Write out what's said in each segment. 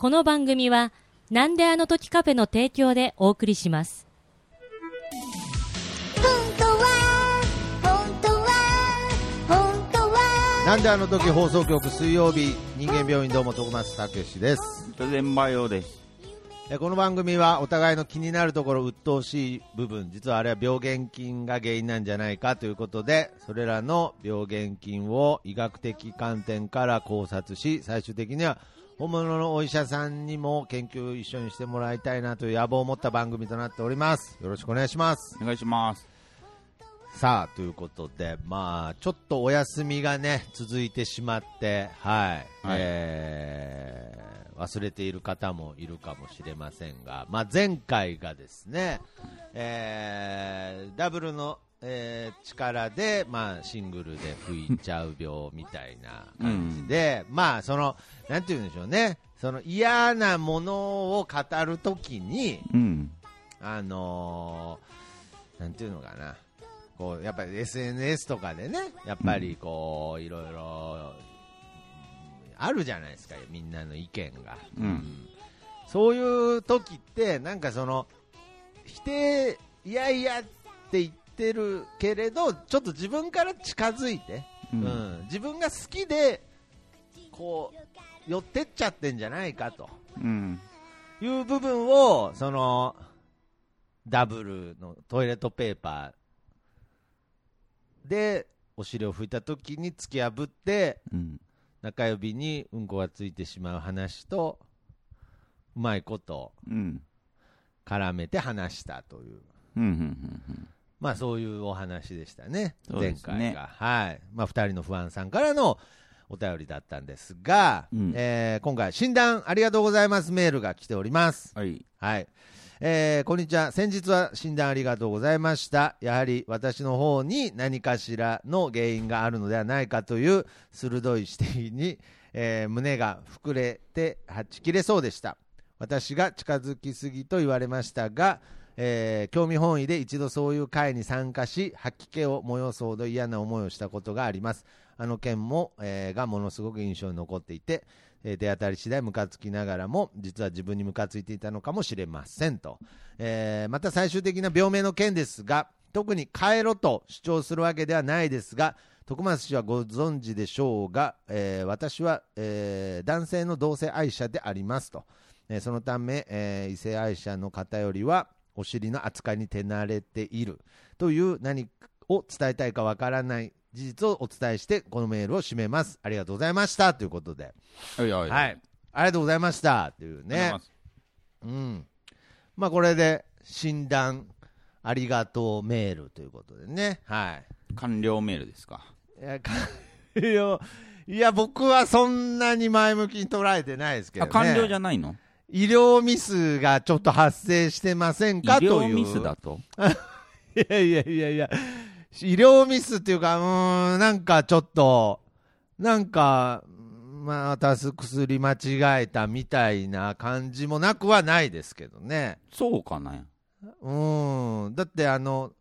この番組は、なんであの時カフェの提供でお送りします。本当は本当は本当はなんであの時放送局水曜日人間病院どうも徳松武史です突然馬用です。えこの番組はお互いの気になるところ鬱陶しい部分実はあれは病原菌が原因なんじゃないかということでそれらの病原菌を医学的観点から考察し最終的には本物のお医者さんにも研究を一緒にしてもらいたいなという野望を持った番組となっております。よろしくお願いします。お願いします。さあということで、まあ、ちょっとお休みがね続いてしまって、はい。はい。えー忘れている方もいるかもしれませんが、まあ、前回がですね、えーダブルの、えー力で、まあ、シングルで吹いちゃう病みたいな感じで、まあそのなんて言うんでしょうね。その嫌なものを語るときに、うん。あのーなんていうのかな、こうやっぱり SNS とかでね、やっぱりこう、いろいろあるじゃないですか、みんなの意見が。うん。そういう時って、なんかその、否定、いやいやって言ってるけれど、ちょっと自分から近づいて、ううんん自分が好きで、こう、寄ってっちゃってんじゃないかと。うん。いう部分を、その、ダブルのトイレットペーパーで、お尻を拭いた時に突き破って、うん。中指にうんこがついてしまう話と、うまいことうん。絡めて話したという、うん。うん。まあそういうお話でしたね、前そうですね回が。はい。まあ二人の不安さんからのお便りだったんですが、うんえー今回、診断ありがとうございますメールが来ております。はい。はい。えーこんにちは。先日は診断ありがとうございました。やはり私の方に何かしらの原因があるのではないかという鋭い指摘に、えー胸が膨れてはち切れそうでした。私が近づきすぎと言われましたが、えー興味本位で一度そういう会に参加し、吐き気を催すほど嫌な思いをしたことがあります。あの件も、えーがものすごく印象に残っていて、えー出当たり次第ムカつきながらも実は自分にムカついていたのかもしれませんと、えーまた最終的な病名の件ですが特に帰ろと主張するわけではないですが徳松氏はご存知でしょうが、えー私は、えー男性の同性愛者でありますと、えーそのため、え異性愛者の方よりはお尻の扱いに手慣れている。という何を伝えたいかわからない事実をお伝えしてこのメールを締めます。ありがとうございました。ということで。はい。はい。はい、ありがとうございました。っていうね、うん、まあこれで診断ありがとうメール。ということでね、はい。完了メールですか？いや、かいやいや僕はそんなに前向きに捉えてないですけどあ、ね、完了じゃないの？医療ミスがちょっと発生してません医かという、療ミスだと？いやいやいや。いや、医療ミスっていうか、うーん、なんかちょっと、なんか、また薬間違えたみたいな感じもなくはないですけどね。そうかな。うん。だってあの、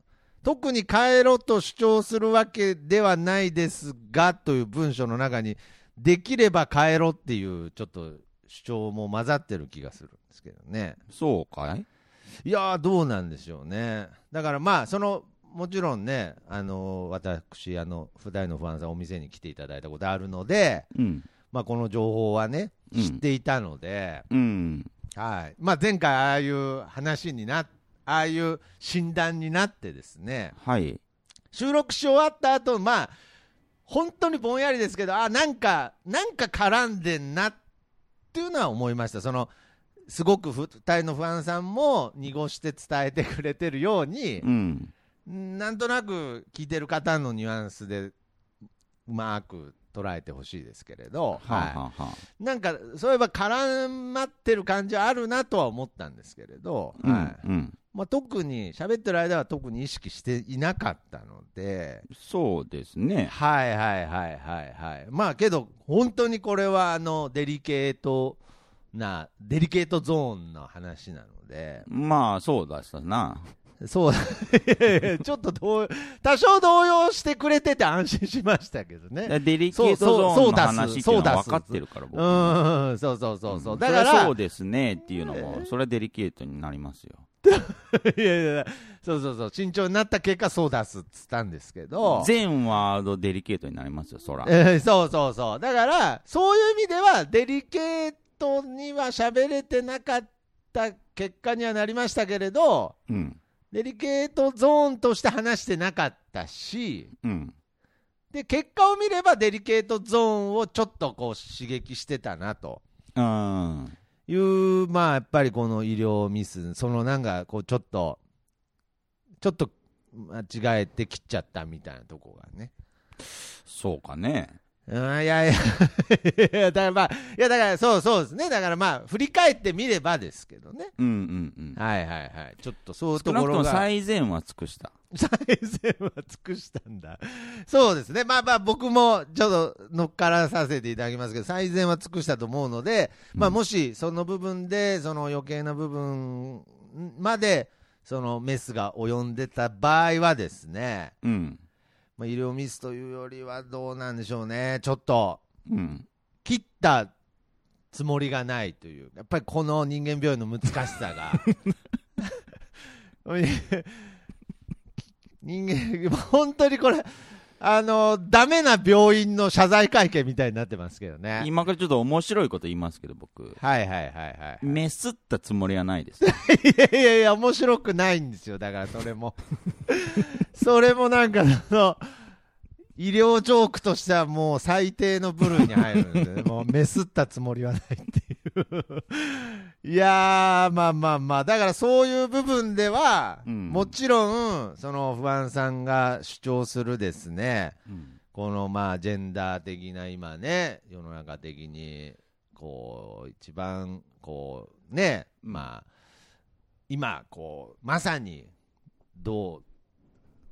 特に帰ろうと主張するわけではないですがという文章の中に、できれば帰ろうっていうちょっと主張も混ざってる気がするんですけどね。そうかい？いやー、どうなんでしょうね。だからまあ、その、もちろんね、あの私、あの、普代の不安さん、お店に来ていただいたことあるので、うん。まあ、この情報はね、うん知っていたので、うん。はい。まあ、前回、ああいう話になっああいう診断になってですね、はい。収録し終わった後、まあ、本当にぼんやりですけど、あ、なんか、なんか絡んでんなっていうのは思いました。その、すごく二人の不安さんも濁して伝えてくれてるようにう、ん。なんとなく聞いてる方のニュアンスでうまく捉えてほしいですけれど、はあ、はあはあ、なんかそういえば絡まってる感じはあるなとは思ったんですけれど、うんはいうん。まあ、特に喋ってる間は特に意識していなかったので、そうですね。はいはいはいはいはい、まあけど、本当にこれはあのデリケートな、デリケートゾーンの話なので、まあ、そうだしたな。そう、ちょっと動多少動揺してくれてて安心しましたけどね。デリケートゾーンの話っていうのは分かってるから、僕。うん、そうそうそうそう。んだから、そうですねっていうのも、それはデリケートになりますよ。いやいやそうそうそう、慎重になった結果、そう出すっつったんですけど、全ワードデリケートになりますよ、そら。え ーそうそうそう、だから、そういう意味では、デリケートには喋れてなかった結果にはなりましたけれど、うん。デリケートゾーンとして話してなかったし、うん。で結果を見れば、デリケートゾーンをちょっとこう刺激してたなと。うん。いう、まあ、やっぱりこの医療ミス、そのなんか、こう、ちょっと、ちょっと間違えて切っちゃったみたいなとこがね。そうかね。うんいやいや、いや、だからまあ、いや、だからそうそうですね。だからまあ、振り返ってみればですけどね。うんうんうん。はいはいはい。ちょっとそういうところが。最善は尽くした。最善は尽くしたんだ。そうですね。まあまあ僕もちょっと乗っからさせていただきますけど、最善は尽くしたと思うので、まあもしその部分で、その余計な部分まで、そのメスが及んでた場合はですね、うん。まあ、医療ミスというよりはどうなんでしょうね。ちょっと、うん。切ったつもりがないという、やっぱりこの人間病院の難しさが。人間、本当にこれ、あの、ダメな病院の謝罪会見みたいになってますけどね。今からちょっと面白いこと言いますけど、僕。はいはいはいはい。メスったつもりはないです。いやいやいや、面白くないんですよ。だからそれも。それもなんか、その、医療ジョークとしてはもう最低の部類に入るんでね。もうメスったつもりはないっていう。いやー、まあまあまあ、だからそういう部分では、うん。もちろん、その不安さんが主張するですね、うん。このまあジェンダー的な今ね、世の中的に、こう、一番、こう、ね、まあ、今、こう、まさに、どう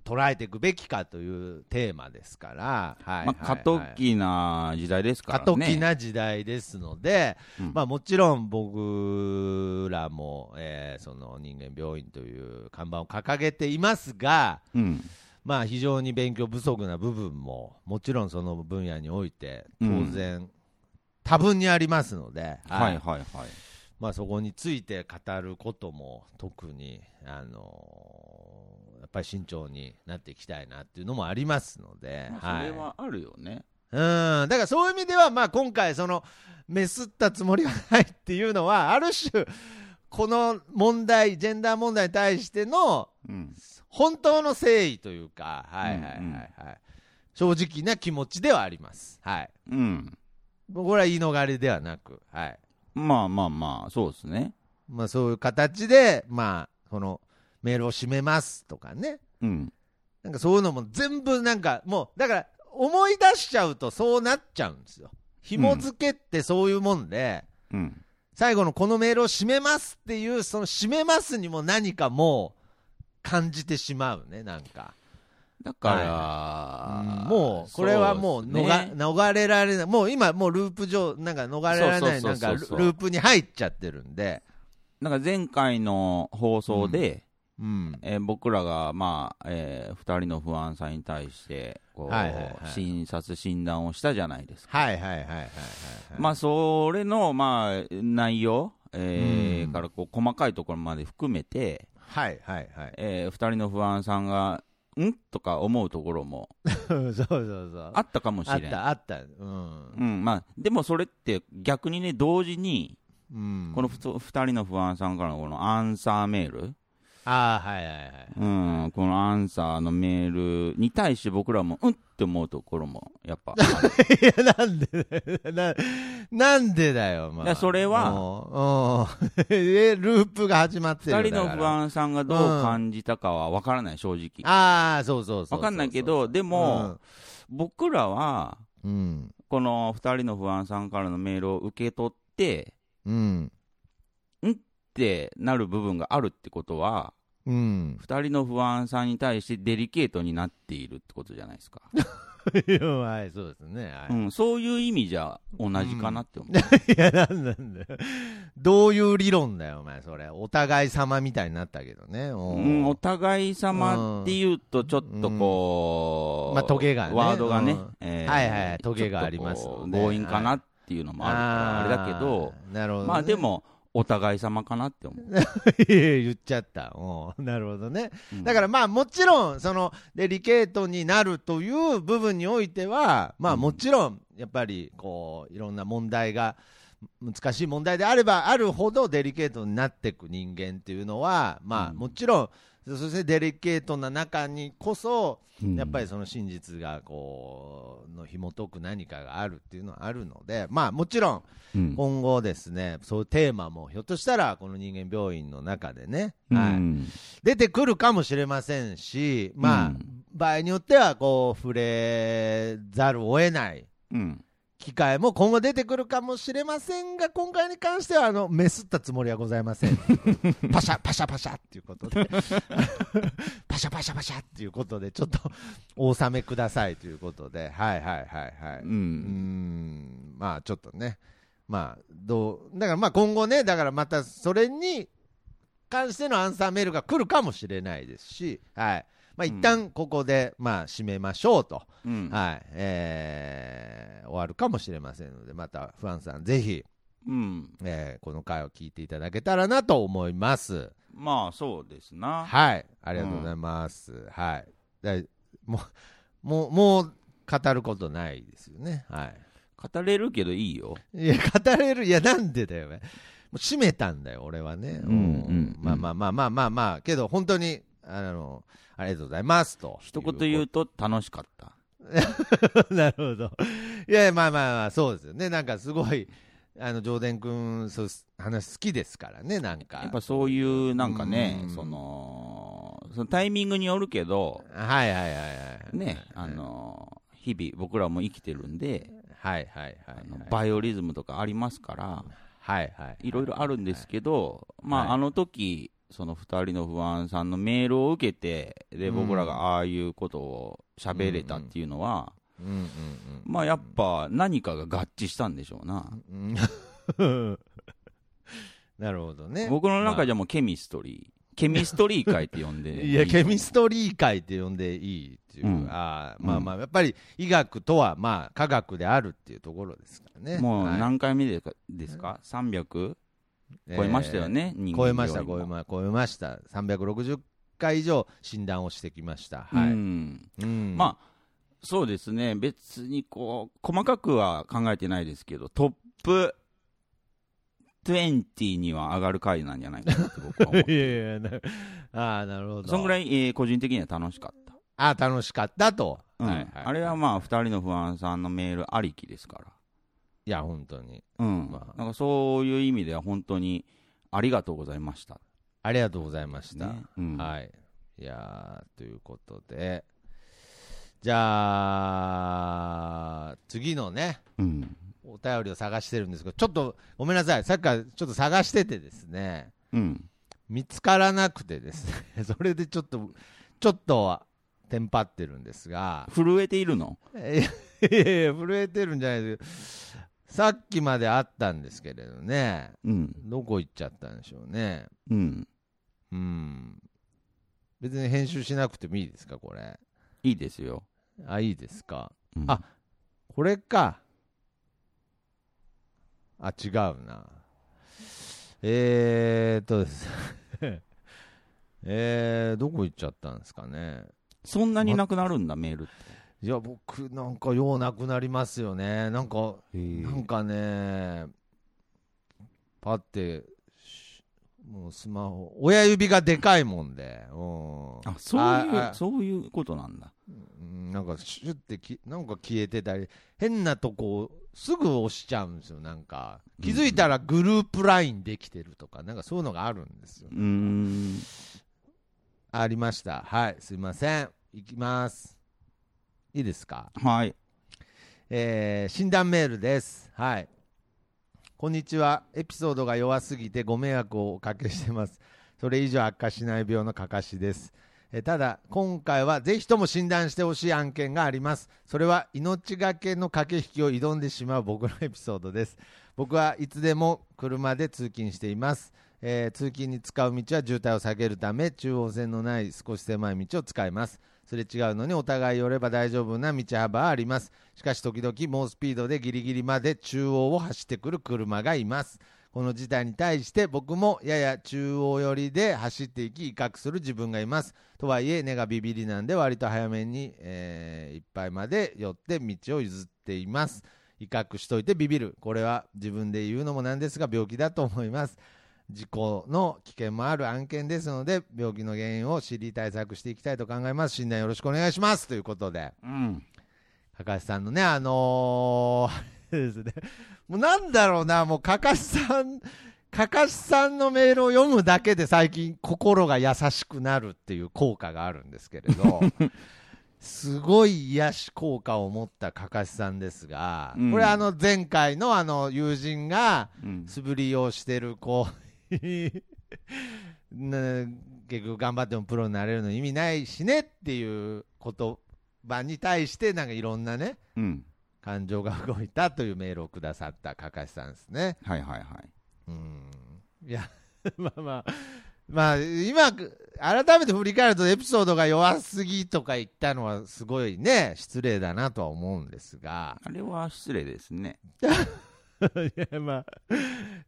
捉えていくべきかというテーマですから、はい。まあ、過渡期な時代ですからね。過渡期な時代ですので、うんまあもちろん僕らも、えーその人間病院という看板を掲げていますが、うん。まあ非常に勉強不足な部分も、もちろんその分野において、当然、多分にありますので、はいはいはい。まあそこについて語ることも特に、あのっぱり慎重になっていきたいなっていうのもありますので、まあそれはあるよね。うん、だからそういう意味では、まあ、今回、そのメスったつもりはないっていうのは、ある種、この問題、ジェンダー問題に対してのうん。本当の誠意というか、はいはいはいはい、うんうん正直な気持ちではあります。はい。うん。これは言い逃れではなく、はい。まあまあまあ、そうですね。まあ、そういう形で、まあ、このメールを締めますとかね。うん。なんかそういうのも全部なんか、もう、だから、思い出しちゃうとそうなっちゃうんですよ。紐付けってそういうもんで、うん。最後のこのメールを締めますっていう、その締めますにも何かもう感じてしまうね、なんか。だから、うんもう、これはもうそ逃ね逃れられない。もう今、もうループ上、なんか逃れられない、そなんそうそうそうループに入っちゃってるんで。なんか前回の放送で、うん。えー僕らが、まあ、えー二人の不安さに対して、こう、はいはいはい診察、診断をしたじゃないですか。はいはいはいはいはいはい。まあ、それの、まあ、内容、えーうんからこう細かいところまで含めて、はいはいはい。えー二人の不安さんが、ん？とか思うところも そうそうそう。あったかもしあれん。ったあった。うん。うん、まあ、でもそれって逆にね、同時に、うん。このふと二人の不安さんからのこのアンサーメール、ああ、はいはいはい。うん、このアンサーのメールに対して僕らも、うんって思うところも、やっぱ。いや、なんでだよな、なんでだよ、まいやそれは え、ループが始まってる二人の不安。安さんがどう感じたかは分からない、正直。ああ、そうそうそうかんないけど、でも、僕らは、うん、うん。この二人の不安さんからのメールを受け取って、うん。ってなる部分があるってことは、うん。二人の不安さんに対してデリケートになっているってことじゃないですか。はい、そうですね。はい。うん、そういう意味じゃ同じかなって思う。いや、なんなんだよ。どういう理論だよ、お前、それ。お互い様みたいになったけどね。ううん、お互い様っていうと、ちょっとこう、まあトゲがねワードがね、うんえーはいはいトゲがありますね強引かなっていうのもあるから、あれだけど、なるほど、ね。まあで、も、お互い様かなって思う。言っちゃった。うんなるほどね。うんだからまあもちろん、そのデリケートになるという部分においては、まあうんもちろん、やっぱりこう、いろんな問題が、難しい問題であればあるほどデリケートになっていく人間っていうのは、まあうんもちろん、そしてデリケートな中にこそ、うん。やっぱりその真実がこう、の紐解く何かがあるっていうのはあるので、まあもちろん、うん。今後ですね、そういうテーマもひょっとしたらこの人間病院の中でね、はい。うん出てくるかもしれませんし、まあ、うん場合によってはこう触れざるを得ないうん。機会も今後出てくるかもしれませんが、今回に関してはあのメスったつもりはございません。パシャパシャパシャっていうことで、パシャパシャパシャっていうことで、ちょっとお納めくださいということで、はいはいはいはい。う。うーんまあちょっとね、まあ、どう、だからまあ今後ね、だからまたそれに関してのアンサーメールが来るかもしれないですし、はい。まあ一旦ここで、まあ締めましょうと、うん。はい、えー終わるかもしれませんので、またファンさんぜひ、うん。えーこの回を聞いていただけたらなと思います。まあ、そうですな。はい。ありがとうございます。はい。だもう、もう、もう語ることないですよね。はい。語れるけどいいよ。いや、語れる、いや、なんでだよ、もう閉めたんだよ、俺はね。うんうんまあまあまあまあまあまあ、けど、本当に、あの、ありがとうございますと。一言言うと楽しかった。なるほど。いや、まあまあまあ、そうですよね。なんかすごい、あの、上田君、そう、話好きですからね、なんか。やっぱそういう、なんかねう、んその、そのタイミングによるけど、はいはいはいはい。ね、あの、日々僕らも生きてるんで、はいはいはいあはい。のバイオリズムとかありますから、はいはい。いろいろあるんですけど、まはいあ、あの時、その二人の不安さんのメールを受けて、で、うん僕らがああいうことを喋れたっていうのは、まあ、やっぱ何かが合致したんでしょうな。うん。なるほどね。僕の中じじゃもうケミストリー。ケミストリー会って呼んで いや、ケミストリー界って呼んでいいっていう、うんあーまあまあ、やっぱり医学とは、まあ、科学であるっていうところですからね。もうはい何回目ですか？ですか ?300? 超えましたよね、人間超えました、超えま超えました。360回以上診断をしてきました。はい。うんうんまあ、そうですね、別にこう、細かくは考えてないですけど、トップ20には上がる回なんじゃないかなって僕は思う。いやいやなああ、なるほど。そんぐらい。い、えー個人的には楽しかった。ああ、楽しかったと。うんはいはいあれはまあ、二人の不安さんのメールありきですから。いや、本当に。うん。まあなんかそういう意味では本当にありがとうございました。ありがとうございました。ねうんはい。いやーということで、じゃあ、次のね、うん。お便りを探してるんですけど、ちょっとごめんなさい、さっきからちょっと探しててですね、うん。見つからなくてですね、それでちょっと、ちょっとテンパってるんですが、震えているの？いやいやいや震えてるんじゃないですけど、さっきまであったんですけれどね、うん。どこ行っちゃったんでしょうね。うん。うん。別に編集しなくてもいいですか、これ？いいですよ。あ、いいですか。うんあこれか。あ、違うな。えーっとです。えー、どこ行っちゃったんですかね。そんなになくなるんだ、メールって。いや、僕、なんか、ようなくなりますよね。なんか、なんかね、パって、しもうスマホ、親指がでかいもんで、うん。あ、そういうそういうことなんだ。うんなんかシュッてきなんか消えてたり変なとこすぐ押しちゃうんですよなんか気づいたらグループラインできてるとかなんかそういうのがあるんですようーん。ありましたはいすいませんいきますいいですか？はい。えー診断メールですはいこんにちはエピソードが弱すぎてご迷惑をおかけしてますそれ以上悪化しない病のかかしです。えただ、今回はぜひとも診断してほしい案件があります。それは命がけの駆け引きを挑んでしまう僕のエピソードです。僕はいつでも車で通勤しています。えー通勤に使う道は渋滞を避けるため、中央線のない少し狭い道を使います。すれ違うのにお互い寄れば大丈夫な道幅はあります。しかし時々猛スピードでギリギリまで中央を走ってくる車がいます。この事態に対して僕もやや中央寄りで走っていき威嚇する自分がいます。とはいえ根がビビりなんで割と早めに、えーいっぱいまで寄って道を譲っています。威嚇しといてビビる。これは自分で言うのもなんですが病気だと思います。事故の危険もある案件ですので病気の原因を知り対策していきたいと考えます。診断よろしくお願いします。ということで。うん。かかしさんのね、あのー ですね、もうなんだろうな、もうかかしさん、かかしさんのメールを読むだけで最近心が優しくなるっていう効果があるんですけれど、すごい癒し効果を持ったかかしさんですが、うんこれあの前回のあの友人がうん。素振りをしてる子、ね結局頑張ってもプロになれるの意味ないしねっていう言葉に対してなんかいろんなねうん。感情が動いたというメールをくださったかかしさんですね。はいはいはい。うんいや まあまあまあ今改めて振り返るとエピソードが弱すぎとか言ったのはすごいね失礼だなとは思うんですがあれは失礼ですね。いやまあ、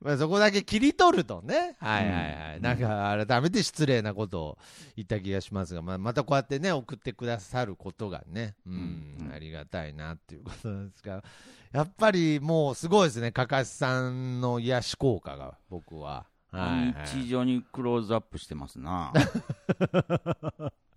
まあそこだけ切り取るとね、はいはいはい、うん。なんか改めて失礼なことを言った気がしますが、まあ、またこうやってね、送ってくださることがね、うん。うん。ありがたいなっていうことなんですが、やっぱりもうすごいですね、かかしさんの癒し効果が、僕は。はいはい。日常にクローズアップしてますな。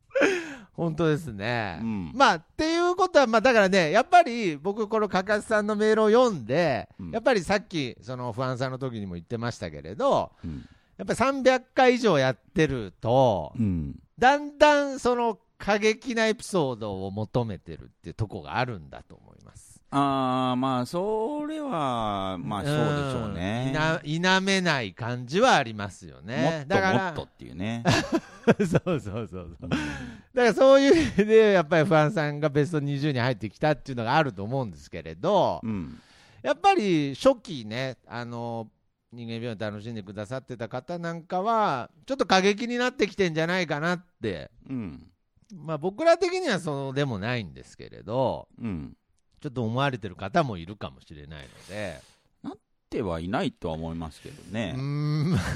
本当ですね。うんまあ、っていうことは、まあ、だからね、やっぱり僕、このかかしさんのメールを読んで、うんやっぱりさっき、その不安さんの時にも言ってましたけれど、うん。やっぱり300回以上やってると、うん。だんだんその過激なエピソードを求めてるっていうとこがあるんだと思います。ああ、まあ、それは、まあ、そうでしょうね。んいな否めない感じはありますよもね。っとだからもっとっていうね。そうそうそうそう。だからそういう意味で、やっぱりファンさんがベスト20に入ってきたっていうのがあると思うんですけれど、うん。やっぱり初期ね、あの、人間病院楽しんでくださってた方なんかは、ちょっと過激になってきてんじゃないかなって、うん。まあ僕ら的にはそうでもないんですけれど、うん。ちょっと思われてる方もいるかもしれないので、ってはいないとは思いますけどね。う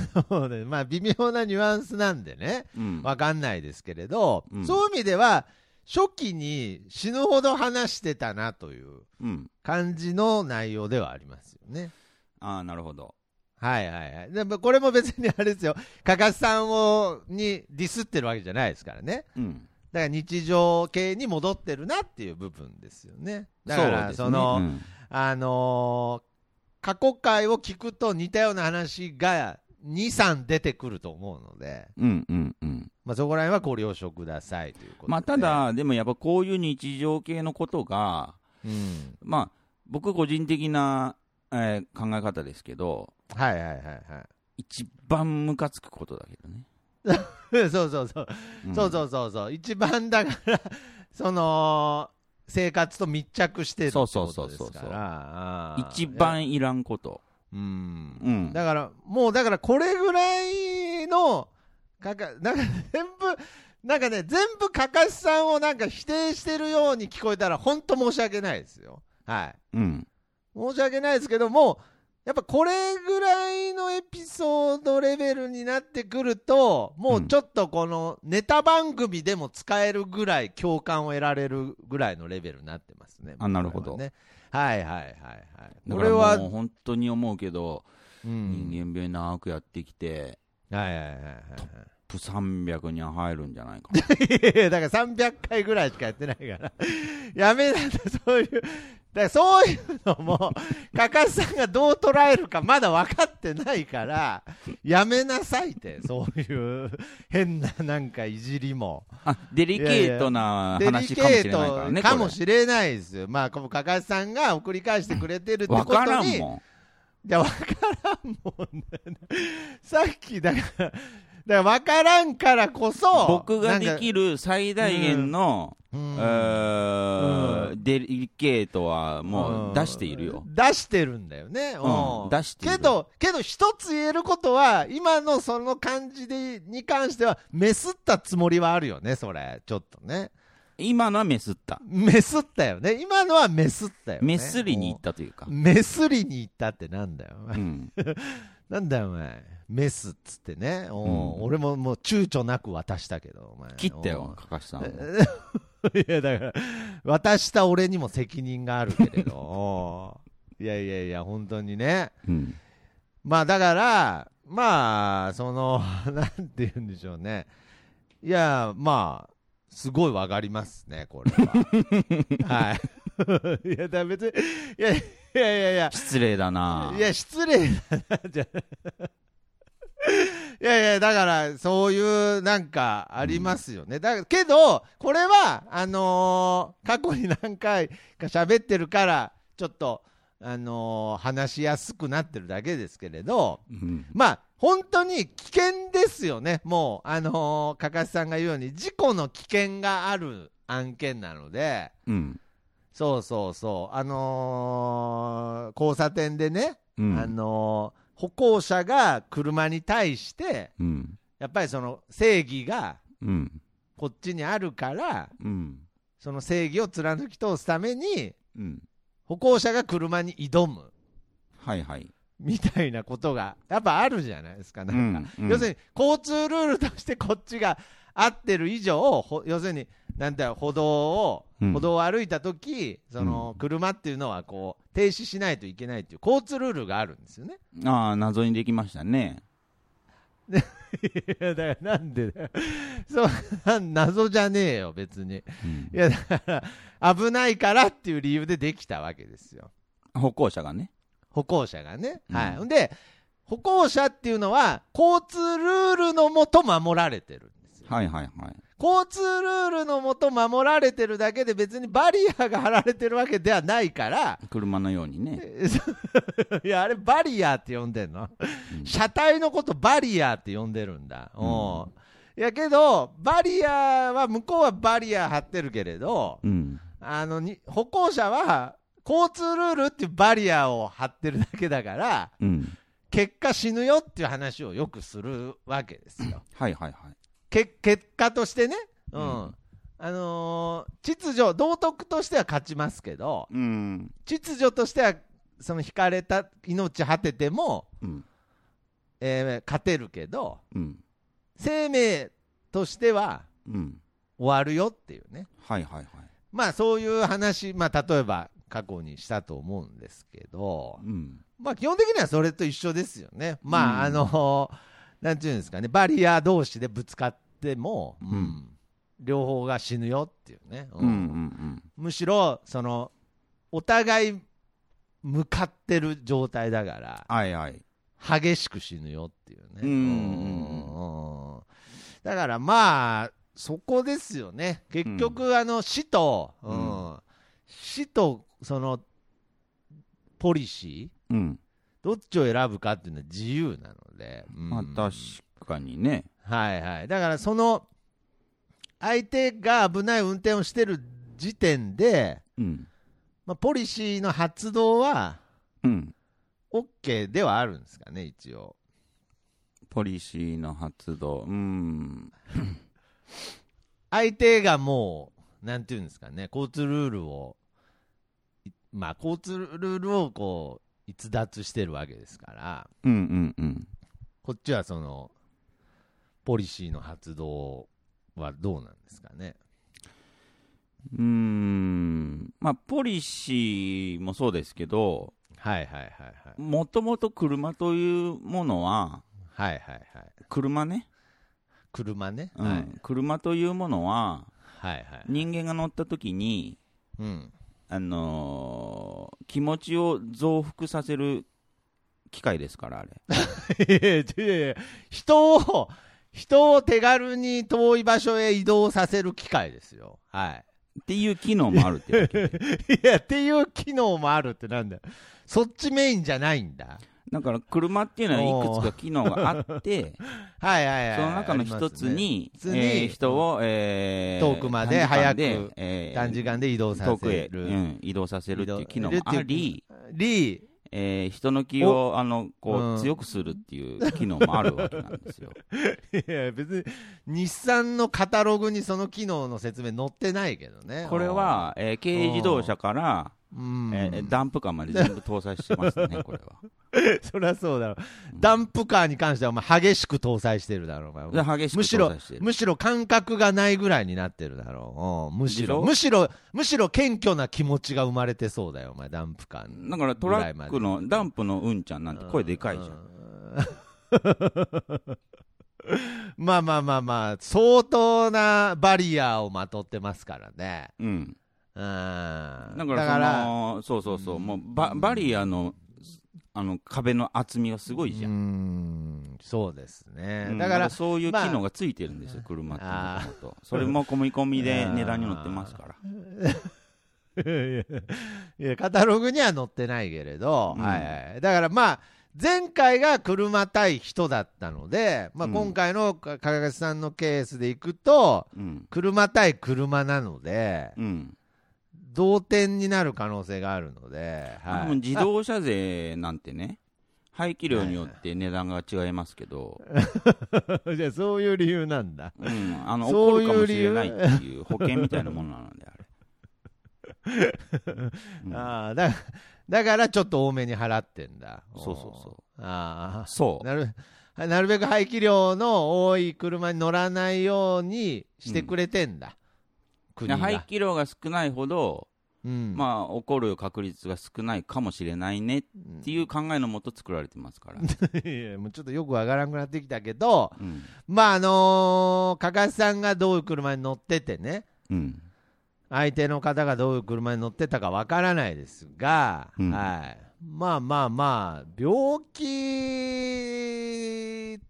ね、まあ微妙なニュアンスなんでね、うん。わかんないですけれど、うんそういう意味では、初期に死ぬほど話してたなといううん。感じの内容ではありますよね。ああ、なるほど。はいはいはい。でもこれも別にあれですよ、かかしさんをにディスってるわけじゃないですからね。うん。だから日常系に戻ってるなっていう部分ですよね。だから、そ,、の、うんあのー過去回を聞くと似たような話が2、3出てくると思うので、うんうんうん。まあ、そこら辺はご了承くださいということで。まあ、た、だ、でもやっぱこういう日常系のことが、うん。まあ、僕個人的な、えー考え方ですけど、はいはいはいはい。一番ムカつくことだけどね。そうそうそう。んそうそうそうそう。一番だから、その、生活と密着してるってことですから。そうそうそうそうあー一。番いらんこと。うん。うん。だから、もうだからこれぐらいの、かか、なんか全部、なんかね、全部かかしさんをなんか否定してるように聞こえたら、本当申し訳ないですよ。はい。うん。申し訳ないですけども、やっぱこれぐらいのエピソードレベルになってくると、もうちょっとこのネタ番組でも使えるぐらい共感を得られるぐらいのレベルになってますね。あなるほどこれはね。はいはいはいはい。だからもうこれは、本当に思うけど、うん人間病院長くやってきて、はいはいはいはい。プ300には入るんじゃないかいやだから300回ぐらいしかやってないから、やめなんだ、そういう、だからそういうのも、かかしさんがどう捉えるかまだ分かってないから、やめなさいって、そういう変ななんかいじりも。な。あ、デリケートな話かもしれないからね。トかもしれないですよ。まあ、かかしさんが送り返してくれてるってわことに。からんもん。いや、わからんもんね。さっき、だから、から分からんからこそ、僕ができる、る最大限の、うんえーデリケートはもう出しているよ。出してるんだよね。うん出してけど、けど一つ言えることは、今のその感じで、に関しては、メスったつもりはあるよね、それ。ちょっとね。今のはメスった。メスったよね。今のはメスったよね。メスりに行ったというか。メスりに行ったってなんだよ。うん。なんだよ、お前。メスっつってね。おううん俺ももう躊躇なく渡したけど、お前。切ったよ、かかしさんも。いや、だから、渡した俺にも責任があるけれど。いやいやいや、本当にね。うん。まあだから、まあ、その、なんて言うんでしょうね。いや、まあ、すごいわかりますね、これは。はい。いや、だ別に、いやいやいやいや、失礼だないや、失礼だな、じゃ いやいや、だから、そういう、なんか、ありますよね。だからけど、これは、あのー過去に何回か喋ってるから、ちょっと、あのー話しやすくなってるだけですけれど、うん。まあ、本当に危険ですよね。もう、あのーかかしさんが言うように、事故の危険がある案件なので、うん。そうそうそう、あのー交差点でね、うんあのー歩行者が車に対して、うん。やっぱりその正義がうん。こっちにあるから、うん。その正義を貫き通すために、うん。歩行者が車に挑むはいはい。みたいなことが、やっぱあるじゃないですか、なんか。うんうん要するに、交通ルールとしてこっちが合ってる以上、ほ要するに、なんだよ、歩道を、うん歩道を歩いたとき、その、車っていうのは、こう、停止しないといけないっていう交通ルールがあるんですよね。ああ、謎にできましたね。いや、だからなんでだよ。そう、な謎じゃねえよ、別に。うんいや、だから、危ないからっていう理由でできたわけですよ。歩行者がね。歩行者がね。はい。うんで、歩行者っていうのは、交通ルールのもと守られてる。はいはいはい。交通ルールのもと守られてるだけで別にバリアが張られてるわけではないから、車のようにね。いや、あれバリアって呼んでんの、うん車体のことバリアって呼んでるんだ。おういやけど、バリアは、向こうはバリア張ってるけれど、うん。あのに歩行者は交通ルールっていうバリアを張ってるだけだから、うん。結果死ぬよっていう話をよくするわけですよ。はいはいはい。け結果としてね、うんうんあのー秩序、道徳としては勝ちますけど、うん。秩序としてはその引かれた命果てても、うん。えー勝てるけど、うん。生命としてはうん。終わるよっていうね、はいはいはい。まあそういう話、まあ、例えば過去にしたと思うんですけど、うん。まあ基本的にはそれと一緒ですよね。まあ、うんあの、なんていうんですかね、バリア同士でぶつかっても、うん両方が死ぬよっていうね。うんうんむしろ、その、お互い向かってる状態だから、はいはい。激しく死ぬよっていうね。うんうんだからまあ、そこですよね。結局、あの、死と、んうん死と、その、ポリシーうん。どっちを選ぶかっていうのは自由なので。うんまあ確かにね。はいはい。だからその、相手が危ない運転をしてる時点で、うん。まあ、ポリシーの発動は、うん。OK ではあるんですかね、一応。ポリシーの発動。うん。相手がもう、なんていうんですかね、交通ルールを、いまあ、交通ルールをこう、逸脱してるわけですから、うんうんうん。こっちはその、ポリシーの発動はどうなんですかね？うーん。まあ、ポリシーもそうですけど、はいはいはいはい。もともと車というものは、はいはいはい。車ね、車ね？うんはい。車というものは、はいはい。人間が乗った時に、うん。あのー気持ちを増幅させる機械ですから、あれ。いやいやいや人を、人を手軽に遠い場所へ移動させる機械ですよ。はい。っていう機能もあるって いや、っていう機能もあるってなんだよ。そっちメインじゃないんだ。だから車っていうのはいくつか機能があって、はいはいはい。その中の一つに、ねえー人を、えー遠くまで早く短時間でえー短時間で移動さ遠くへ、せる。うん、移動させるっていう機能もあり、り、えー人の気をあのこう、うん強くするっていう機能もあるわけなんですよ。いや、別に、日産のカタログにその機能の説明載ってないけどね。これは、えー軽自動車から、うん、えーダンプカーまで全部搭載してますね、これは。そりゃそうだろう。ダンプカーに関しては、お前、激しく搭載してるだろう、お前。で激しくむしろ搭載して、る。むしろ感覚がないぐらいになってるだろう。うんむしろ、でしょ？むしろ、むしろ謙虚な気持ちが生まれてそうだよ、お前、ダンプカーに。だからトラックのダンプのうんちゃんなんて声でかいじゃん。まあまあまあまあ、相当なバリアをまとってますからね。うん。うん。だからそだからの、そうそうそう、もうババリアのあの壁の厚みがすごいじゃ。うんん、そうですね。うんだから、そういう機能がついてるんですよ、車ってもともと。それも込み込みで値段に乗ってますから。いやカタログには載ってないけれど、うんはいはい。だからまあ、前回が車対人だったので、まあ、うん今回のか加賀さんのケースでいくと、うん。車対車なので、うん。同点になる可能性があるので、はい。自動車税なんてね、排気量によって値段が違いますけど、じゃあそういう理由なんだ。うん、あの、起そういうこるかもしれないっていう保険みたいなものなので、あれ。うん ああ、だだからちょっと多めに払ってんだ。そうそうそうああ。そう。なるなるべく排気量の多い車に乗らないようにしてくれてんだ、国が。排気量が少ないほど、うんまあ、起こる確率が少ないかもしれないねっていう考えのもと作られてますから。いやもうちょっとよくわからなくなってきたけど、うん。まああのー、かかしさんがどういう車に乗っててね、うん。相手の方がどういう車に乗ってたかわからないですが、うんはい、まあまあまあ、病気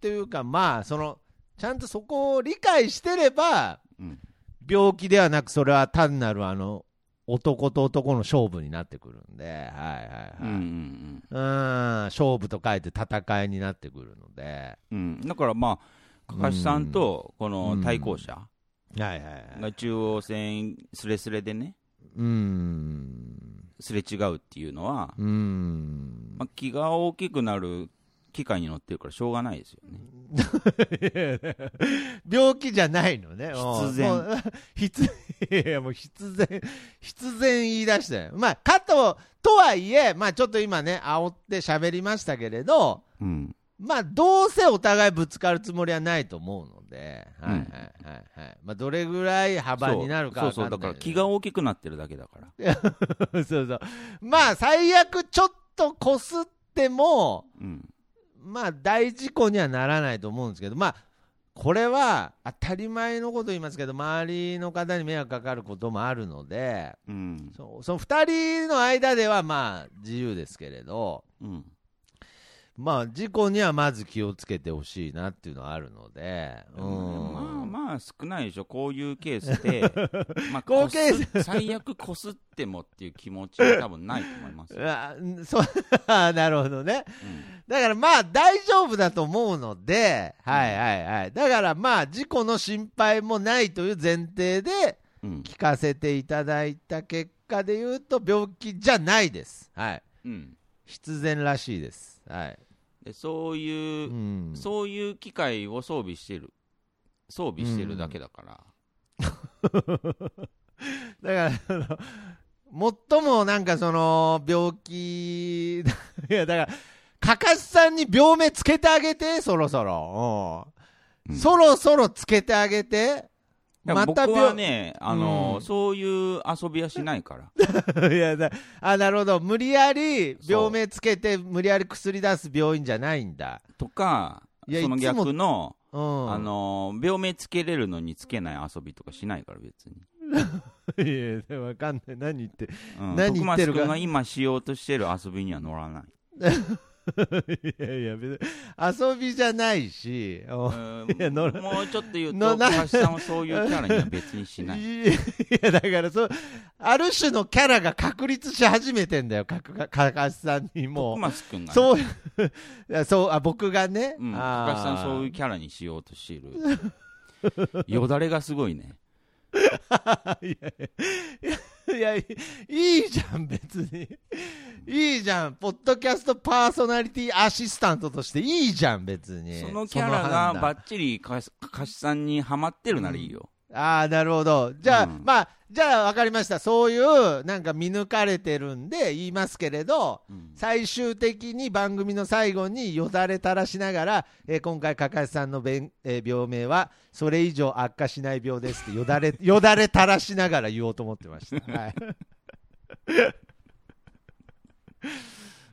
というか、まあ、その、ちゃんとそこを理解してれば、うん。病気ではなく、それは単なるあの、男と男の勝負になってくるんで、はいはいはい。うん勝負と書いて戦いになってくるので、うん。うん。だからまあ、かかしさんと、この対向車はいはいはい。が中央線すれすれでね、うん、すれ違うっていうのは、うん。まあ、気が大きくなる機械に乗ってるからしょうがないですよね。病気じゃないのね。必然 必、いやもう必然、必然言い出したよ。まあ、かと、とはいえ、まあちょっと今ね、煽って喋りましたけれど、うん。まあどうせお互いぶつかるつもりはないと思うので、はいはいはいはい。まあどれぐらい幅になるかそうそうそう、だから気が大きくなってるだけだから。そうそう。まあ最悪ちょっとこすっても、うん。まあ大事故にはならないと思うんですけど、まあこれは当たり前のこと言いますけど、周りの方に迷惑かかることもあるので、うん。そその2人の間ではまあ自由ですけれど、うん。まあ事故にはまず気をつけてほしいなっていうのはあるので、うんまあまあ少ないでしょ、こういうケースで、まあ、こう最悪こすってもっていう気持ちは多分ないと思いますよ。あんそう なるほどね。うんだからまあ大丈夫だと思うので、はいはいはい。だからまあ事故の心配もないという前提でうん聞かせていただいた結果で言うと病気じゃないです。はい。うん必然らしいです。はい。でそういうう、ん。そういう機械を装備してる、装備してるだけだから、だから、最もなんかその病気、いやだから、かかしさんに病名つけてあげて、そろそろ。うんうんそろそろつけてあげて。また僕はね、あのうんそういう遊びはしないから、いやだあ、なるほど。無理やり病名つけて、無理やり薬出す病院じゃないんだ。とか、その逆の、うん。あの病名つけれるのにつけない遊びとかしないから、別に。いや、わかんない。何言って。うん、何言ってるか今しようとしてる遊びには乗らない。いやいや、別に遊びじゃないし、おうんいやのもうちょっと言うと、のな高橋さんはそういうキャラには別にしない。いや、だからそう、ある種のキャラが確立し始めてんだよ、かかかかしさんにも徳がね、そう、いやそう、あ、僕がね。うん、高橋さんそういうキャラにしようとしている。よだれがすごいね。いやいや、いいいじゃん、別に。いいじゃん。ポッドキャストパーソナリティアシスタントとしていいじゃん、別に。そのキャラがばっちりかしさんにはまってるならいいよ。ああ、なるほど。じゃあ、うんまあ、じゃあ分かりました。そういう、なんか見抜かれてるんで言いますけれど、うん最終的に番組の最後によだれ垂らしながら、えー今回、かかしさんのべえー病名は、それ以上悪化しない病ですってよだれ、よだれ垂らしながら言おうと思ってました。はい。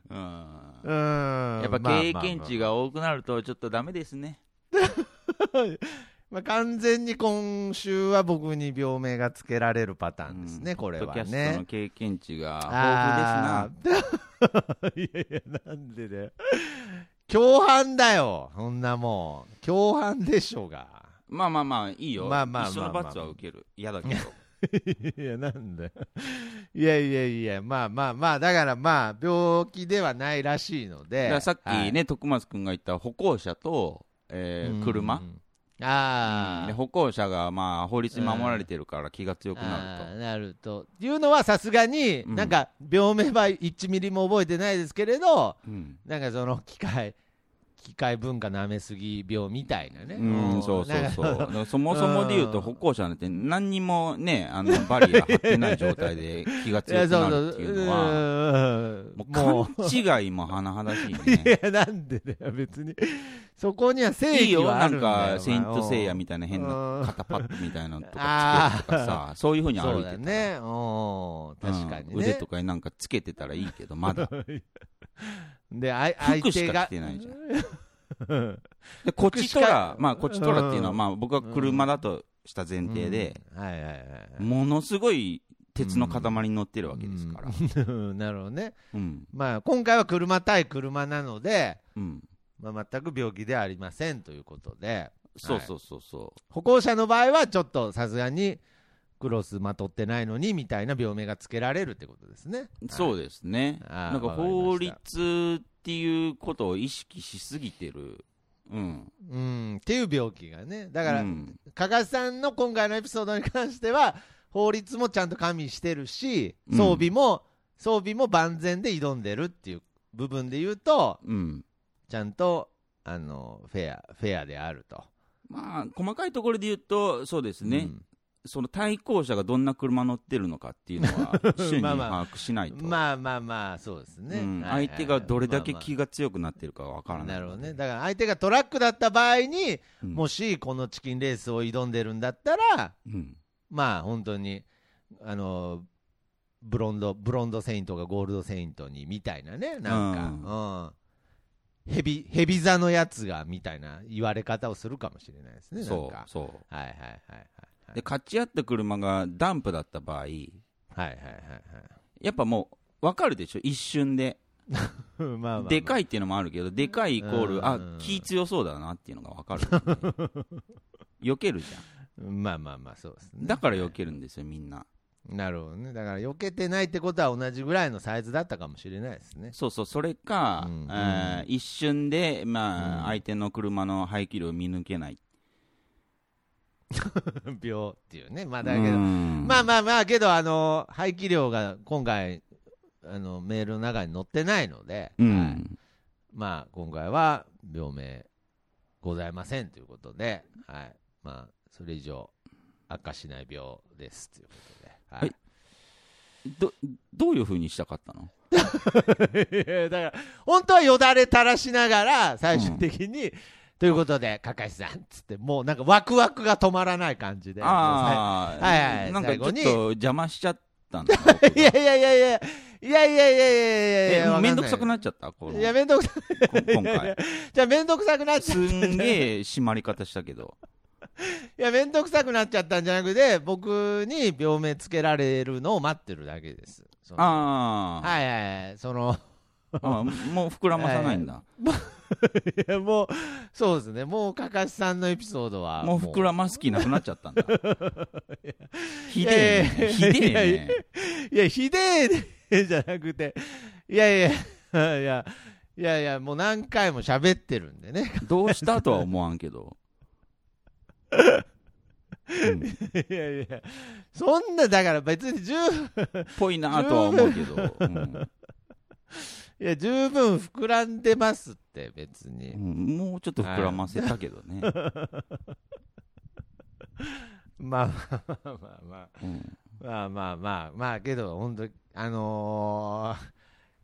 うんうーんやっぱまあ経験値が多くなるとちょっとダメですね。まあ、完全に今週は僕に病名がつけられるパターンですね、うんこれはポッドキャストのね。経験値があ豊富ですな。ー いやいや、なんでだよ。共犯だよ、そんなもん。共犯でしょうが。まあまあまあ、いいよ。まあまあまあまあ一緒の罰は受ける。嫌だけど。いや、なんだよ。いやいやいや、まあまあまあ、だからまあ、病気ではないらしいので。さっきはいね、徳松君が言った歩行者と、えー車、うんああ、で歩行者がまあ法律に守られてるから気が強くなるあーなると。いうのはさすがに、うんなんか、病名は1ミリも覚えてないですけれど、と。うんなんかその機械、機械文化舐めすぎ病みたいなね。うん、そうそうそう。そもそもで言うと、歩行者なんて何にもね、あの、バリア張ってない状態で気が強くな。るっていうのは、うんももう勘違いも甚だしいいね。や、なんでだよ、別に。そこには正義いいよ、なんはあるんだよ。か、セイントセイヤみたたいな変うなん肩パッドみたいなのとかつけるとかさ、そういうふうに歩そいうてたね。うん、確かにね。うん腕とかになんかつけてたらいいけど、まだ。で、あい相服しか手が着てないじゃん。う んで、こっちとらまあ、こっちとらっていうのは、うんまあ、僕は車だとした前提で、うんはいはいはい。ものすごい鉄の塊に乗ってるわけですから。うん なるほどね。うん。まあ、今回は車対車なので、うん。まあ、全く病気ではありませんということで、そうそうそうそ歩行者の場合はちょっとさすがにクロスまとってないのにみたいな病名がつけられるってことですね。う。そうですね。なんか法律っていうことを意識しすぎてる。うん。うん、っていう病気がね。だから、うん加賀さんの今回のエピソードに関しては、法律もちゃんと加味してるし、うん装備も、装備も万全で挑んでるっていう部分で言うと、うん。ちゃんと、あの、フェア、フェアであると。まあ、細かいところで言うと、そうですね。うんその対向車がどんな車乗ってるのかっていうのは、瞬にまあまあ把握しないと。まあまあまあ、そうですね。うん相手がどれだけまあ気が強くなってるかわからない。まあなるほどね。だから相手がトラックだった場合に、うんもしこのチキンレースを挑んでるんだったら、うん。まあ本当に、あの、ブロンド、ブロンドセイントがゴールドセイントにみたいなね、なんか、うん。ヘビ、ヘビ座のやつがみたいな言われ方をするかもしれないですね、そかう、。そう。はいはいはいはい。で、勝ち合った車がダンプだった場合、はいはいはいやっぱもう、わかるでしょ？一瞬で。はい。まあまあまあ、でかいっていうのもあるけど、でかいイコール、うんあ、気強そうだなっていうのがわかるんで。避けるじゃまあまあまあ、そうですね。ん。だから避けるんですよ、みんな。なるほどね。だから、避けてないってことは同じぐらいのサイズだったかもしれないですね。そうそう、それか、うんえー一瞬で、まあ、うん相手の車の排気量を見抜けない。病っていうね。まあ、だけど、うん。まあまあまあ、けど、あの、排気量が今回、あの、メールの中に載ってないので、うん。はい。まあ、今回は病名ございませんということで、はい。まあ、それ以上悪化しない病ですということで。ははい。ど、どういう風にしたかったの？だから、本当はよだれ垂らしながら、最終的に、ということで、かかしさんっつって、もうなんかワクワクが止まらない感じで。ああ、はいはいなんかちょっと邪魔しちゃったんだ。いやいやいやいや、いやいやいやいやいやいや、めんどくさくななっちゃったこのいや、めんどくさこ今回。じゃあめんどくさくなっちゃすった。んげえ締まり方したけど。いや、めんどくさくなっちゃったんじゃなくて、僕に病名つけられるのを待ってるだけです。ああ、はいはいはい。その、あもう膨らまさないんだ。いやもう、そうですね、もうかかしさんのエピソードは。もう膨らます気なくなっちゃったんだ。ひでえね。いやひでえね。いや、ひでえねじゃなくて、いやいや、いや、いやいや、もう何回も喋ってるんでね。どうしたとは思わんけど。うんいやいや、そんな、だから別に十分、ぽいなとは思うけど。うんいや、十分膨らんでますって、別に。うんもうちょっと膨らませたけどね。まあまあまあまあまあ。うんまあまあまあまあけど本当あのー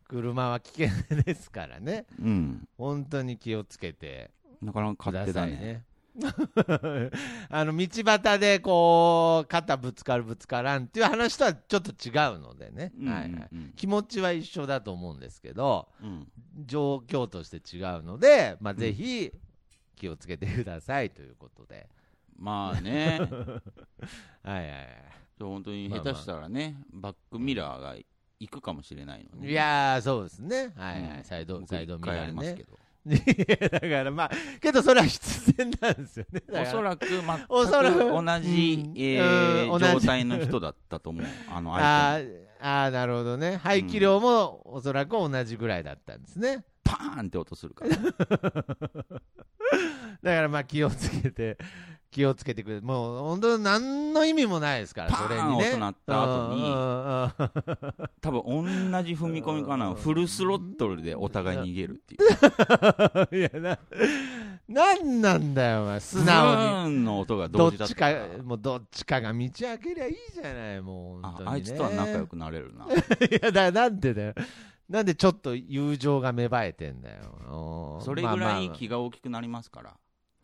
車は危険ですからねうん。本当に気をつけてなかなか勝手だね。ね あの道端でこう肩ぶつかるぶつからんっていう話とはちょっと違うのでね、うんうんうんはいはい、気持ちは一緒だと思うんですけどうん状況として違うので、まあ、ぜひ気をつけてくださいということで、まあね。はいはいはい本当に下手したらね、バックミラーが行くかもしれないのね。いやー、そうですね。はいはい。うんサイド、サイドミラーね返りますけ。ど。いや だからまあ、けどそれは必然なんですよね。おそらくおそらく全く同じ、うんえー状態の人だったと思う。あのああー、なるほどね。排気量もおそらく同じぐらいだったんですね。パーンって音するから。だからまあ気をつけて、気をつけてくれ。もう本当何の意味もないですから、それにね。音鳴った後に多分同じ踏み込みかな。フルスロットルでお互い逃げるっていう。いや、な、なんなんだよ、お前。素ブ直に。の音がどっち同時だったか、もうどっちかが道開けりゃいいじゃない、もうあ本当に、ね。あいつとは仲良くなれるな。いや、だなんでだよ。なんでちょっと友情が芽生えてんだよ。それぐらいまあまあ気が大きくなりますから。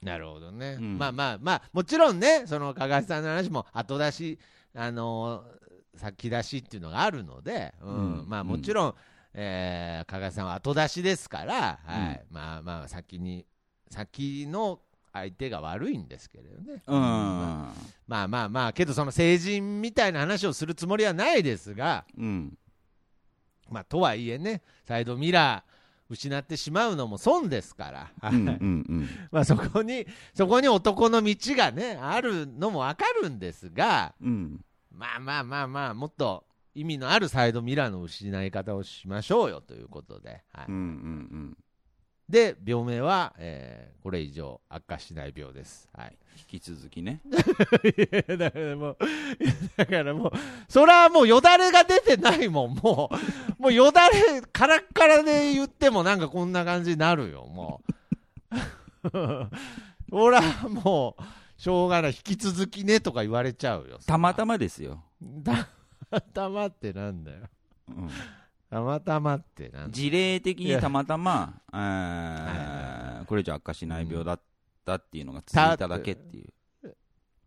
なるほどね。うんまあまあまあ、もちろんね、その、かがしさんの話も後出し、あのー先出しっていうのがあるので、うんうんまあもちろん、えー、かがしさんは後出しですから、うんはい。まあまあ、先に、先の相手が悪いんですけれどね。うん。まあまあまあまあ、けどその成人みたいな話をするつもりはないですが、うん。まあ、とはいえね、サイドミラー失ってしまうのも損ですから、うんうんうん。まあそこに、そこに男の道がね、あるのもわかるんですが、うん。まあまあまあまあ、もっと意味のあるサイドミラーの失い方をしましょうよということで、はいうんうんで、病名は、えーこれ以上悪化しない病です。はい引き続きね。だからもう、だからもう、それはもうよだれが出てないもん、もう、もうよだれ、カラッカラで言ってもなんかこんな感じになるよ、もう。俺はもう、しょうがない、引き続きねとか言われちゃうよ。たまたまですよ。たまたまってなんだよ。うんたまたまってな事例的にたまたま、これ以上悪化しない病だったっていうのが続いただけっていう。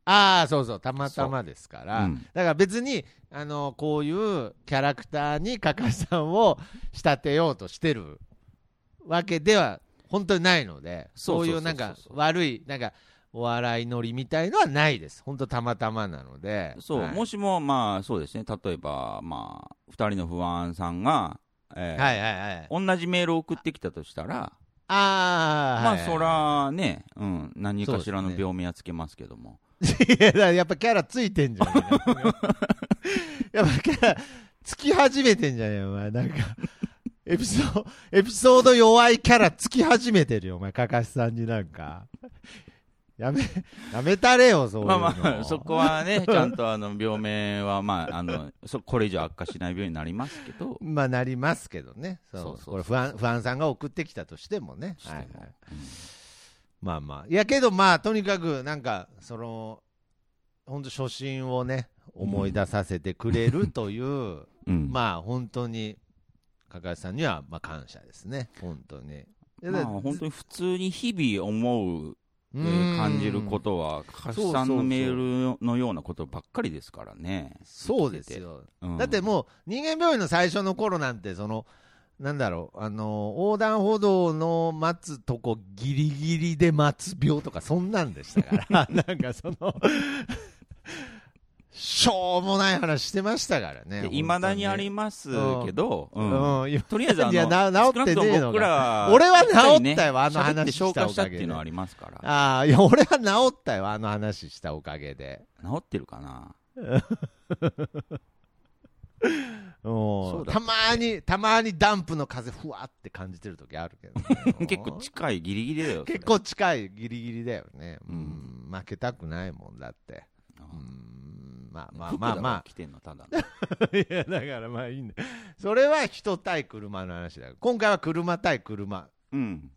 ああ、そうそう、たまたまですから。うん。だから別に、あの、こういうキャラクターにカカさんを仕立てようとしてるわけでは本当にないので、そういうなんか悪い、なんか、お笑いノリみたいのはないです。本当たまたまなので。そう、はいもしも、まあ、そうですね、例えば、まあ、二人の不安さんが、えーはいはいはい。同じメールを送ってきたとしたら、ああ、まあ、はいはいそらね、うん、何かしらの病名はつけますけども。いや、やっぱキャラついてんじゃん。やっぱキャラつき始めてんじゃねえよ、お前。なんか、エピソード、エピソード弱いキャラつき始めてるよ、お前、かかしさんになんか。やめ、やめたれよ、そう。まあまあ、そこはね、ちゃんとあの病名は、まあ、あのそこれ以上悪化しない病になりますけど、まあ、なりますけどね。そうそうそうこれ不安、不安さんが送ってきたとしてもね。はいはい。まあまあ。いやけどまあ、とにかく、なんか、その、本当初心をね、思い出させてくれるという、うんまあ本当に、かかしさんにはまあ感謝ですね、本当に。まあ、本当に普通に日々思う、感じることは、かかしさんのメールのようなことばっかりですからね。そうですよ。うんだってもう、人間病院の最初の頃なんて、その、なんだろう、あの、横断歩道の待つとこギリギリで待つ病とか、そんなんでしたから、なんかその、しょうもない話してましたからね。いまだにありますけど、う。んうん。いとりあえずあの、いやな治ってねえの俺は治ったよあの話したっていうのはしたおかげでありますから。ああ、いや、俺は治ったよ、あの話したおかげで。治ってるかな？うたまに、たまにダンプの風ふわって感じてる時あるけどね、結構近い、ギリギリだよ。結構近い、ギリギリだよね。ううんん、負けたくないもんだって。あうん、まあまあまあま着てんの、ただの。あ。いや、だからまあいいんだよ。それは人対車の話だよ。今回は車対車。うん。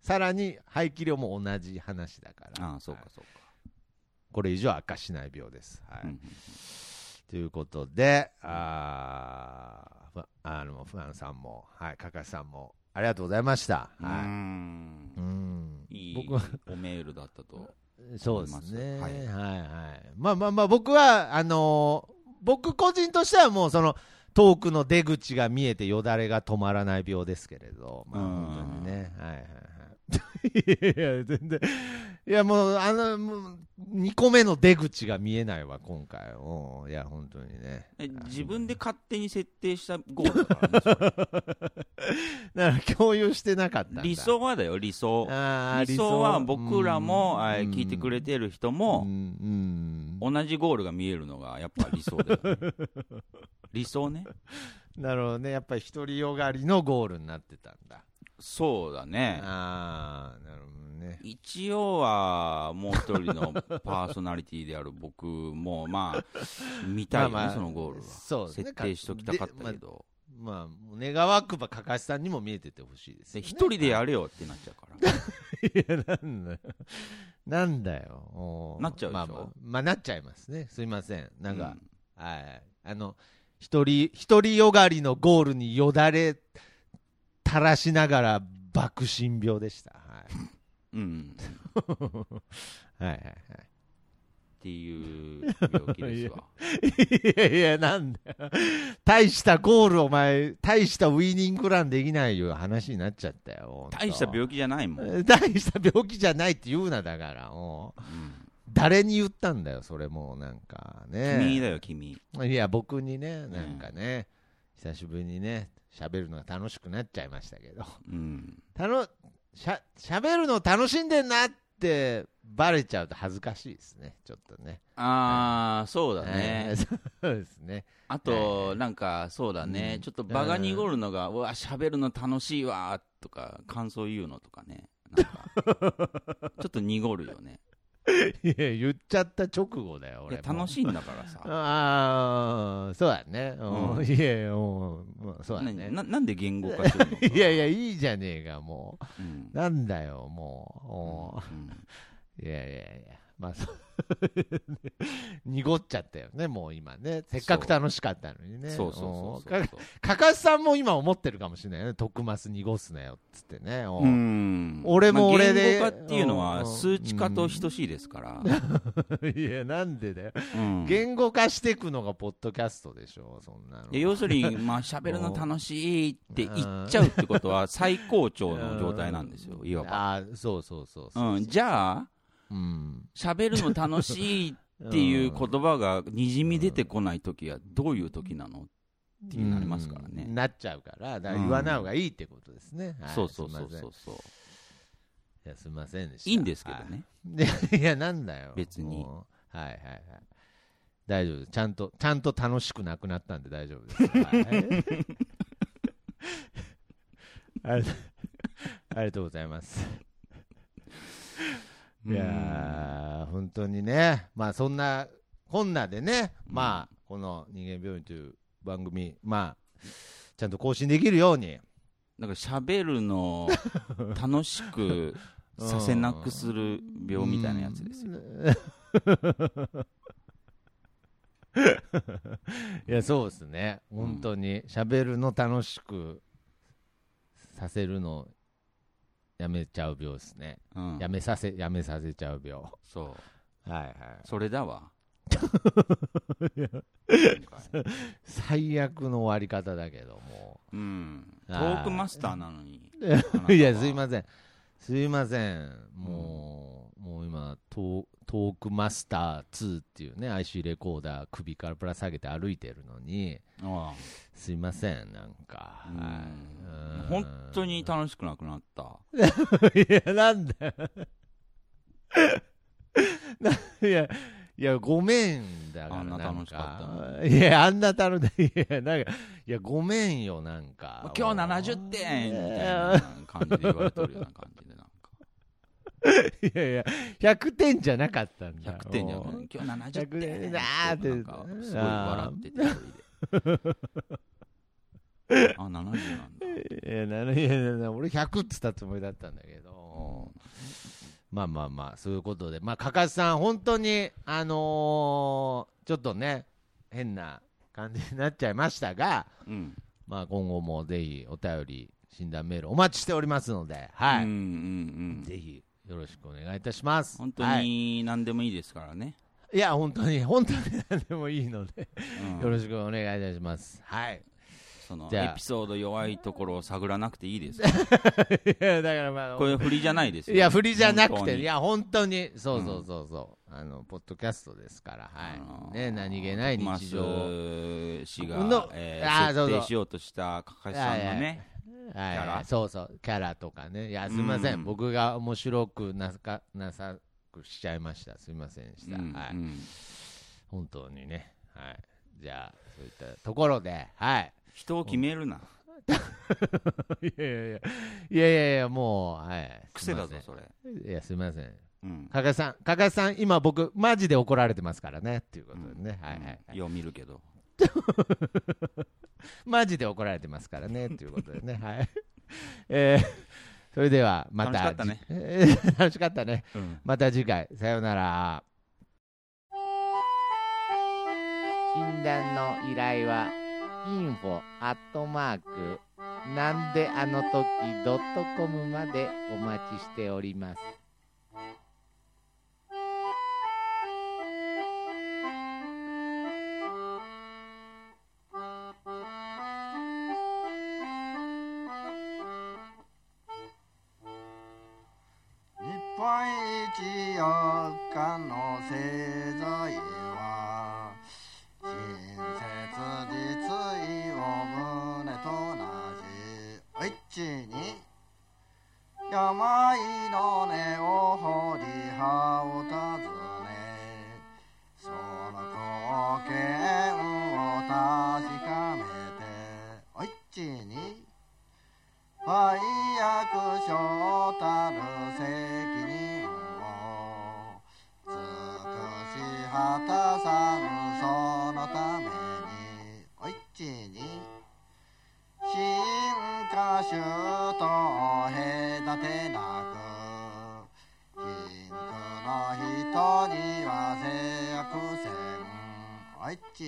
さらに排気量も同じ話だから。ああ、そうかはいそうか。これ以上悪化しない病です。はい。うんということで、あーふあの、フランさんも、はい、カカシさんも、ありがとうございました。うはい。んうん。いい僕は、おメールだったと。そうですね。ははい。い、はい、まあまあまあ、僕は、あのー僕個人としてはもう、その、トークの出口が見えてよだれが止まらない病ですけれど、まあ、うん。本当にね、はいはい。はい。いやいや、全然、いやもう、あの、もう、2個目の出口が見えないわ、今回。うんいや、本当にね。え自分で勝手に設定したゴールだからねから共有してなかった。理想はだよ、理想。理想は僕らも、うんあ聞いてくれてる人うも、んうん同じゴールが見えるのがやっぱ理想だよね、理想ね。なるほどね。やっぱり独りよがりのゴールになってたんだ。そうだね。ああ、なるほどね。一応はもう一人のパーソナリティである僕もまあ見たいよね、まあまあそのゴールはそうですね設定しときたかったけどまあ、まあ、願わくばかかしさんにも見えててほしいですよ、ね。で一人でやれよってなっちゃうからいや、なんだよ。なんだよ。なっちゃうでしょ？まあまあ、まあ、なっちゃいますね。すいません。なんか、うはい。あの、一人、一人よがりのゴールによだれ垂らしながら爆心病でした。はい。うん、はいはいはい。っていう病気ですわいやいや、なんだよ。大したゴール、お前、大したウィニングランできないよ話になっちゃったよ。大した病気じゃないもん。大した病気じゃないって言うな、だから。もう誰に言ったんだよ、それもうなんかね。君だよ君いや、僕にね、なんかね、久しぶりにね、喋るのが楽しくなっちゃいましたけど。うん。たの、しゃ、喋るの楽しんでんなって、バレちゃうと恥ずかしいですね、ちょっとね。ああそうだね、えー そうですね。あとなんかそうだね、うん。ちょっと場が濁るのが、うわ喋るの楽しいわとか感想言うのとかね。なんか。ちょっと濁るよねいや、言っちゃった直後だよ、俺。楽しいんだからさ ああ、そうだね。うんうんいやいや、もう、まあそうだね。ななんで言語化するのか いやいや、いいじゃねえか、もうんう。なんだよ、もう。うんもういやいやいや、まあ、そう 濁っちゃったよね、もう今ね。せっかく楽しかったのにね。そうそうそうかかかしさんも今思ってるかもしれないよね。徳マス濁すなよ、っつってね。俺も俺でまあ言語化っていうのうんは数値化と等しいですから、いや、なんでだよ。うん言語化していくのがポッドキャストでしょ、そんなの。要するに、まあ喋るの楽しいって言っちゃうってことは最高潮の状態なんですよ、いわば。ああ、そうそうそうそう。うん、じゃあ、うん。喋るの楽しいっていう言葉がにじみ出てこないときはどういうときなの？ってなりますからねうん。なっちゃうから、だから言わない方がいいってことですね。はいそうそうそうすいませんそうそう。いや、すみませんでした。いいんですけどね。はい。いや、なんだよ。別にはいはいはい。大丈夫です。ちゃんと、ちゃんと楽しくなくなったんで大丈夫です。はいあり ありがとうございます。いやー、本当にね、まあそんな、こんなでね、まあ、この人間病院という番組、まあ、ちゃんと更新できるように、なんか喋るの 楽しくさせなくする病みたいなやつですよ。よ。いや、そうですね。本当に。喋るの楽しくさせるのやめちゃう病ですね。うんやめさせ、やめさせちゃう病。そう。はいはい。それだわ。最悪の終わり方だけども。うん。トあーークマスターなのに。いや、すい。ません。すいません。もう、もう今、トートークマスター2っていうね IC レコーダー首からぶら下げて歩いてるのにあすいませんなんか、本当に楽しくなくなった。いやなんだよないやいやごめんだからあんな楽しかったいやあんな楽しいやなんかいやごめんよなんか。今日70点みたいな感じで言われとるような感じで。いやいや100点じゃなかったんだ。100点じゃなもうくて、今日70 100点。点。だーってなんか、すごい笑ってて、一人で。あ、70なんだ。いやいやな俺100っつったつもりだったんだけど、まあまあまあそういうことで。まあかかしさん本当にあのーちょっとね変な感じになっちゃいましたがうん。まあ今後もぜひお便り診断メールお待ちしておりますので。はい、うんうんうん。ぜひよろしくお願いいたします。本当はい、に何でもいいですからね。いや本当に 本当に何でもいいので、うん。よろしくお願いいたします。はい。そのエピソード弱いところを探らなくていいです。よ。いやだからまあ これ振りじゃないですよ。いや、振りじゃなくて、いや、本当に、そうそうそうそう、あの、ポッドキャストですから、あはのい。ね、何気ない日常氏がの、えー設定しようとしたかかしさんのね、はいそうそう、キャラとかね。いや、すみません、うん僕が面白くなかなさくしちゃいました。すみませんでした。うんはい。うん本当にね。はい。じゃあ、そういったところで、はい。人を決めるな。いやいやいや、いやいやいや、もう、はい。癖だぞ、すそれ。いや、すみません。うん。かかしさん、かかしさん、今僕、マジで怒られてますからね、っていうことでね。はいはいはい。よう見るけど。マジで怒られてますからね、ということでね。はい。えー それでは、また。楽しかったねえー楽しかったね。うん。また次回、さようなら。診断の依頼は、info アットマーク、なんであの時ドットコムまでお待ちしております。日本一四日の製材 제